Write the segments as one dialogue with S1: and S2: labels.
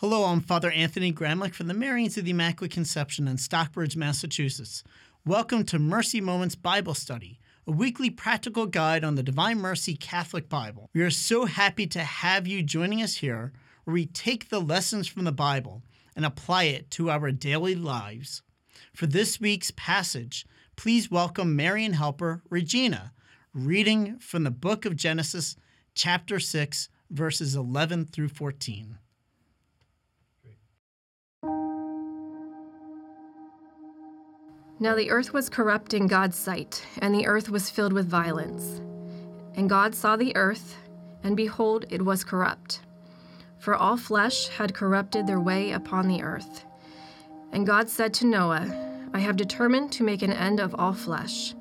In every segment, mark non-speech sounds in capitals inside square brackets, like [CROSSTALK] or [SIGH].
S1: Hello, I'm Father Anthony Gramlich from the Marians of the Immaculate Conception in Stockbridge, Massachusetts. Welcome to Mercy Moments Bible Study, a weekly practical guide on the Divine Mercy Catholic Bible. We are so happy to have you joining us here, where we take the lessons from the Bible and apply it to our daily lives. For this week's passage, please welcome Marian helper Regina, reading from the book of Genesis, chapter 6, verses 11 through 14.
S2: Now the earth was corrupt in God's sight, and the earth was filled with violence. And God saw the earth, and behold, it was corrupt. For all flesh had corrupted their way upon the earth. And God said to Noah, I have determined to make an end of all flesh.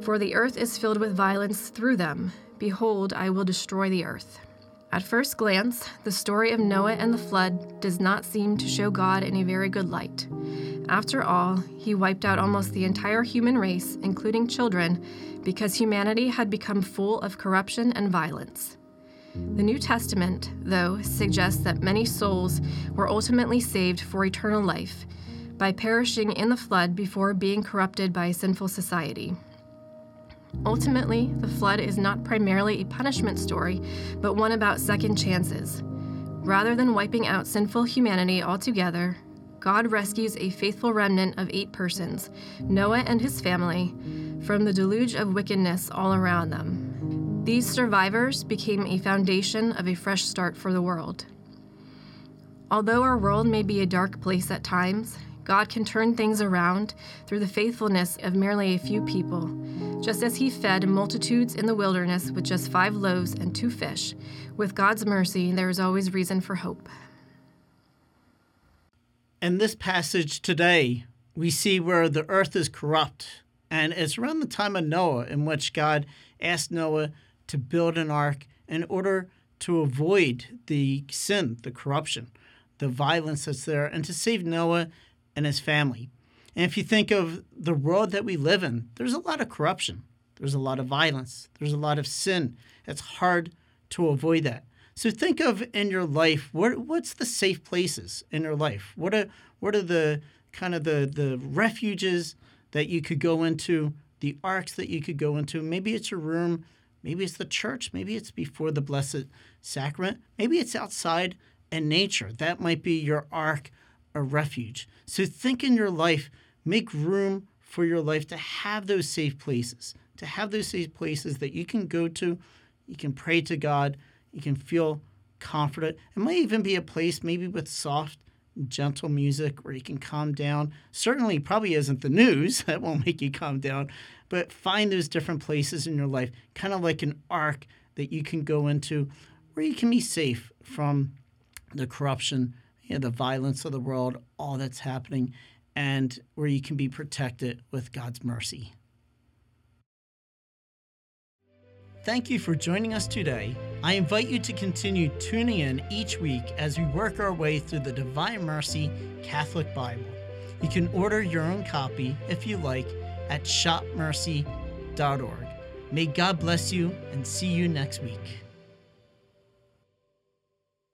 S2: For the earth is filled with violence through them. Behold, I will destroy the earth. At first glance, the story of Noah and the flood does not seem to show God in a very good light. After all, he wiped out almost the entire human race, including children, because humanity had become full of corruption and violence. The New Testament, though, suggests that many souls were ultimately saved for eternal life by perishing in the flood before being corrupted by a sinful society. Ultimately, the flood is not primarily a punishment story, but one about second chances. Rather than wiping out sinful humanity altogether, God rescues a faithful remnant of eight persons, Noah and his family, from the deluge of wickedness all around them. These survivors became a foundation of a fresh start for the world. Although our world may be a dark place at times, God can turn things around through the faithfulness of merely a few people, just as He fed multitudes in the wilderness with just five loaves and two fish. With God's mercy, there is always reason for hope.
S1: In this passage today, we see where the earth is corrupt. And it's around the time of Noah in which God asked Noah to build an ark in order to avoid the sin, the corruption, the violence that's there, and to save Noah and his family. And if you think of the world that we live in, there's a lot of corruption, there's a lot of violence, there's a lot of sin. It's hard to avoid that. So think of in your life what what's the safe places in your life? What are what are the kind of the the refuges that you could go into, the arks that you could go into? Maybe it's your room, maybe it's the church, maybe it's before the blessed sacrament, maybe it's outside in nature. That might be your ark or refuge. So think in your life, make room for your life to have those safe places, to have those safe places that you can go to, you can pray to God you can feel confident. It might even be a place maybe with soft, gentle music where you can calm down. Certainly, probably isn't the news [LAUGHS] that won't make you calm down, but find those different places in your life, kind of like an ark that you can go into where you can be safe from the corruption, you know, the violence of the world, all that's happening, and where you can be protected with God's mercy. Thank you for joining us today. I invite you to continue tuning in each week as we work our way through the Divine Mercy Catholic Bible. You can order your own copy, if you like, at shopmercy.org. May God bless you and see you next week.